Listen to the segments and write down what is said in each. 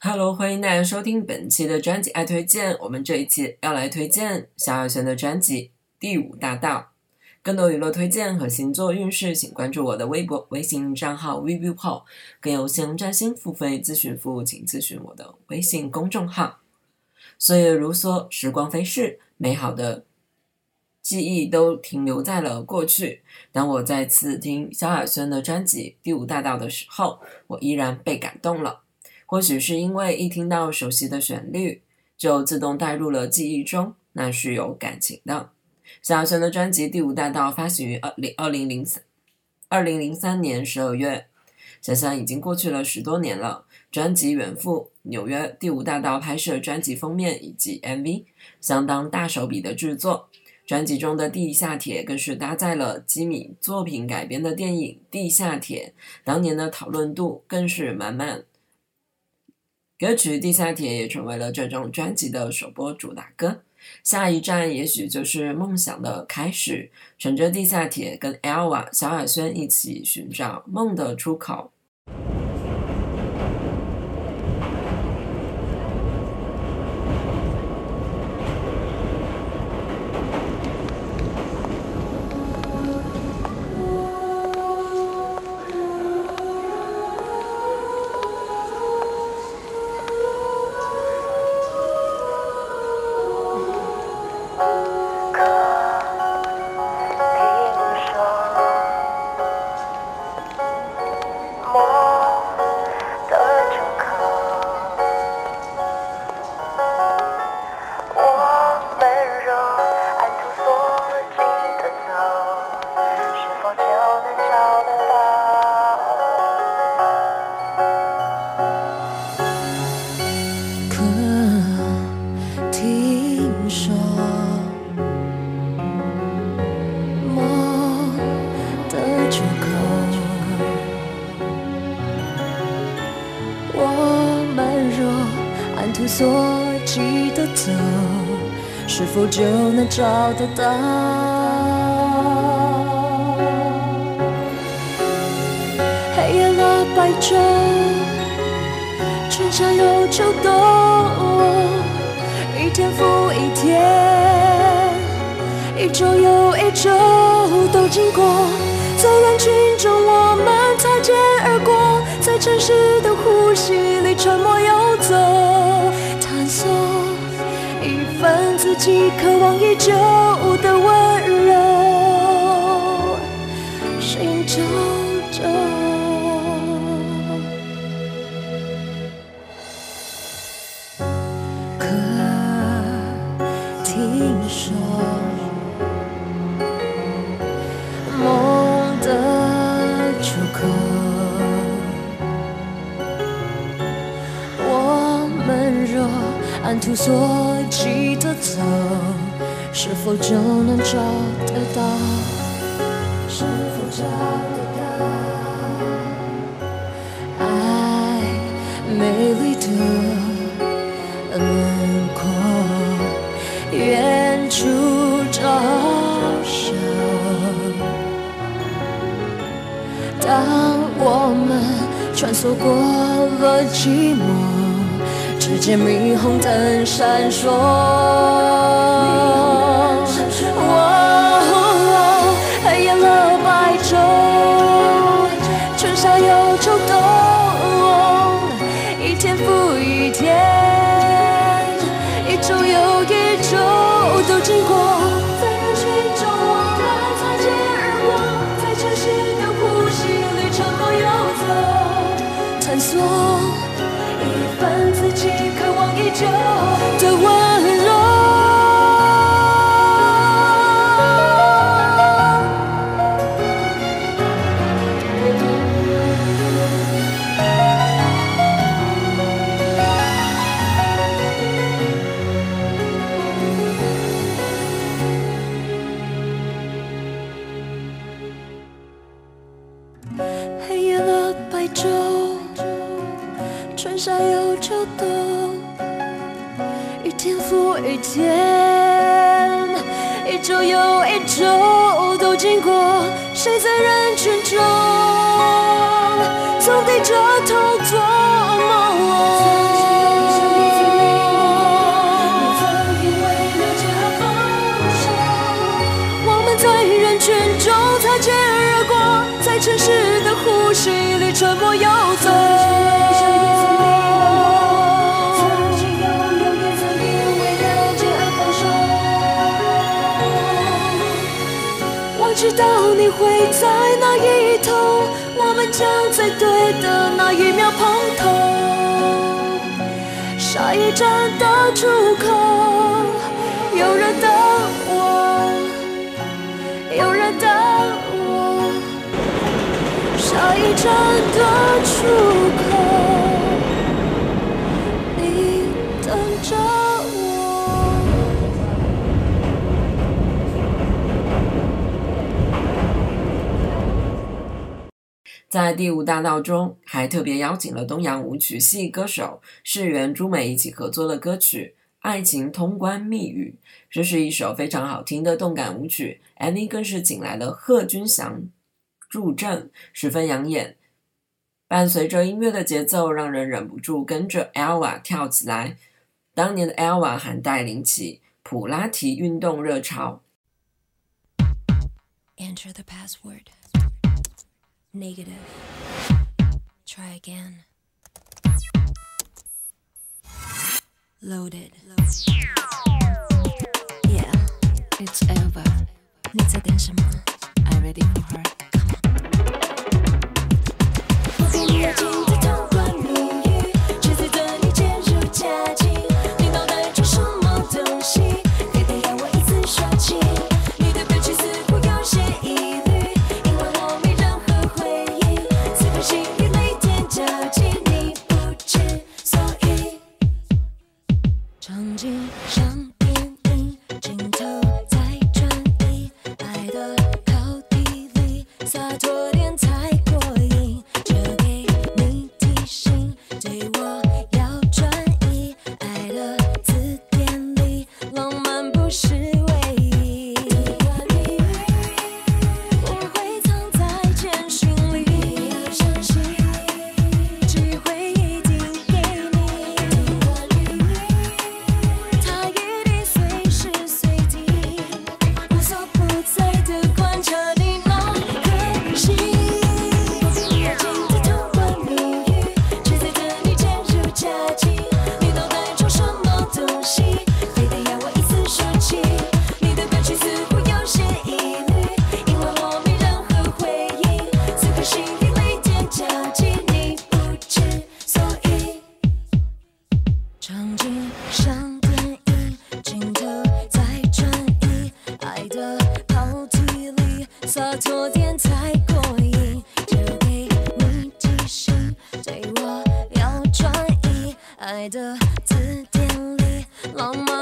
Hello，欢迎大家收听本期的专辑爱推荐。我们这一期要来推荐萧亚轩的专辑《第五大道》。更多娱乐推荐和星座运势，请关注我的微博、微信账号 vivipo。更有星占星付费咨询服务，请咨询我的微信公众号。岁月如梭，时光飞逝，美好的记忆都停留在了过去。当我再次听萧亚轩的专辑《第五大道》的时候，我依然被感动了。或许是因为一听到熟悉的旋律，就自动带入了记忆中，那是有感情的。小轩的专辑《第五大道》发行于二零二零零三二零零三年十二月，想想已经过去了十多年了。专辑远赴纽约第五大道拍摄专辑封面以及 MV，相当大手笔的制作。专辑中的《地下铁》更是搭载了基米作品改编的电影《地下铁》，当年的讨论度更是满满。歌曲《地下铁》也成为了这张专辑的首播主打歌。下一站也许就是梦想的开始。乘着地下铁，跟 Elva 小雅轩一起寻找梦的出口。所记得走，是否就能找得到？黑夜了白昼，春夏又秋冬，一天复一天，一周又一周都经过，在人群中我们擦肩而过，在城市的呼吸里沉默己渴望已久的温柔，按图索骥的。走，是否就能找得到？是否找得到？爱美丽的轮廓，远处照射。当我们穿梭过了寂寞。只见霓虹灯闪烁，站的出口有人等我有人等我下一站的出口。在第五大道中还特别邀请了东洋舞曲系歌手世园珠美一起合作的歌曲爱情通关密语这是一首非常好听的动感舞曲。安妮更是请来了贺军翔助阵十分养眼。伴随着音乐的节奏让人忍不住跟着 elva 跳起来。当年的 elva 还带领起普拉提运动热潮。Enter the password. Negative. Try again. Loaded. Yeah, it's out. 爱的字典里浪漫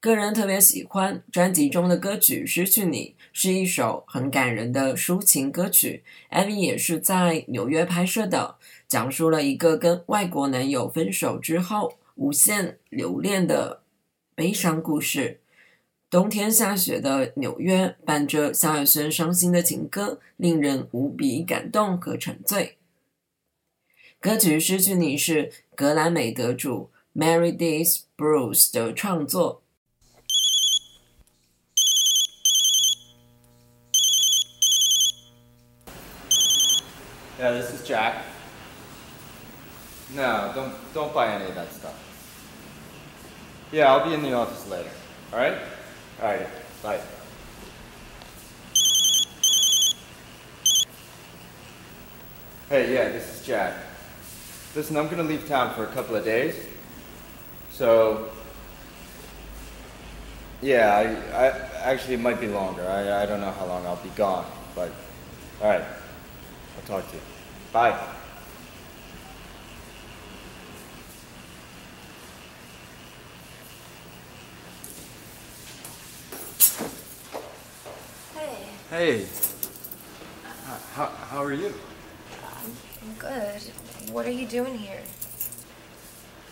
个人特别喜欢专辑中的歌曲《失去你》，是一首很感人的抒情歌曲。MV 也是在纽约拍摄的，讲述了一个跟外国男友分手之后无限留恋的悲伤故事。冬天下雪的纽约，伴着萧亚轩伤心的情歌，令人无比感动和沉醉。歌曲《失去你》是格莱美得主 Meredith Bruce 的创作。Yeah, this is Jack. No, don't don't buy any of that stuff. Yeah, I'll be in the office later. All right? All right. Bye. Hey, yeah, this is Jack. Listen, I'm gonna leave town for a couple of days. So, yeah, I, I actually it might be longer. I, I don't know how long I'll be gone, but all right. I'll talk to you. Bye. Hey, Hey. How, how are you? I'm good. What are you doing here?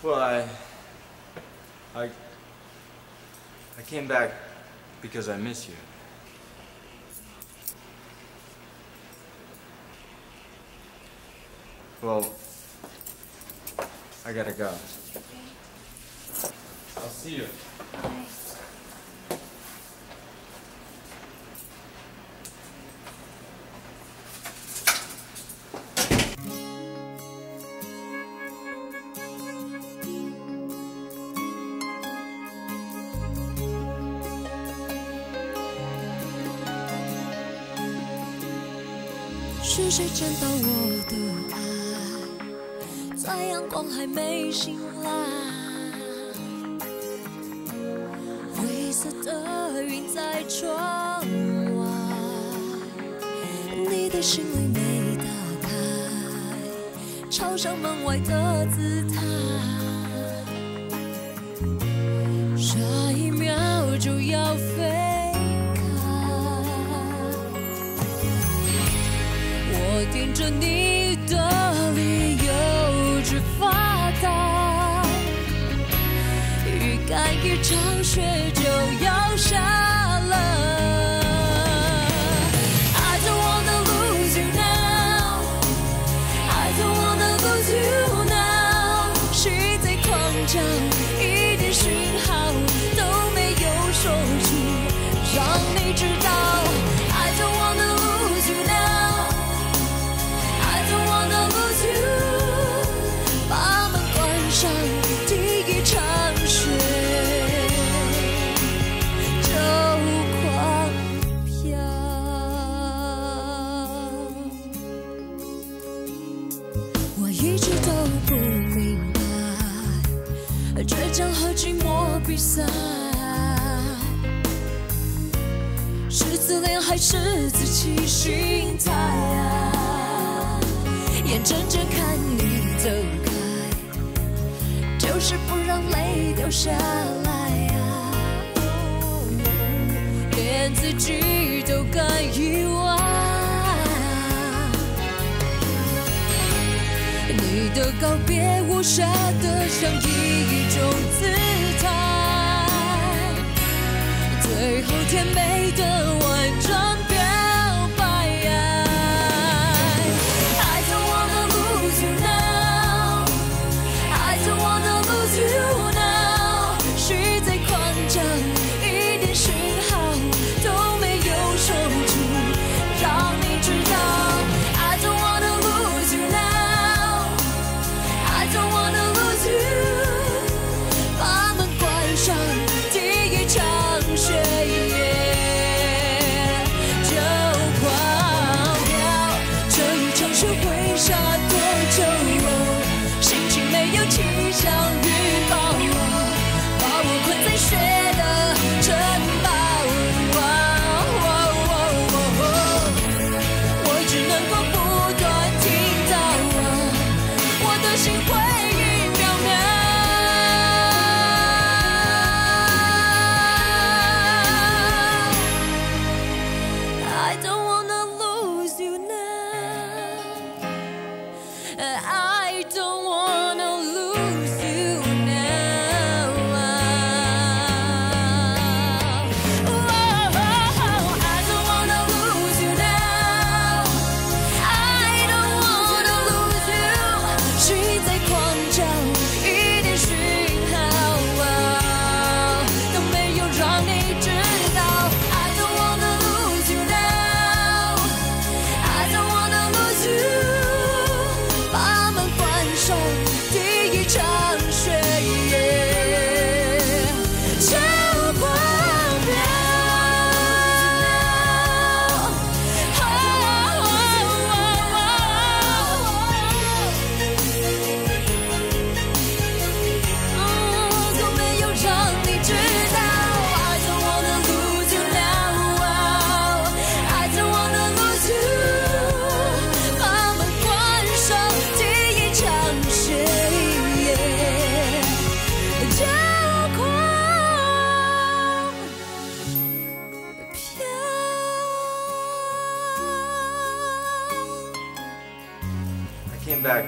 Well, I. I. I came back because I miss you. Well, I gotta go. I'll see you. Bye. 是谁捡到我的爱，在 太阳光还没醒来，灰色的云在窗外，你的行李没打开，朝向门外的姿态，下一秒就要飞开。我盯着你预感一场雪是自恋还是自欺心态啊？眼睁睁看你走开，就是不让泪掉下来啊！连自己都敢意外，你的告别无暇的像一种自最后甜美的完整 back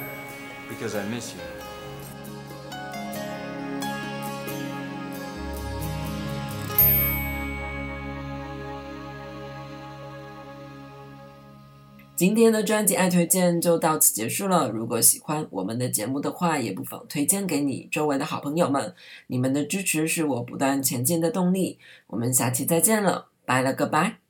because I miss you. 今天的专辑爱推荐就到此结束了。如果喜欢我们的节目的话，也不妨推荐给你周围的好朋友们。你们的支持是我不断前进的动力。我们下期再见了，拜了个拜。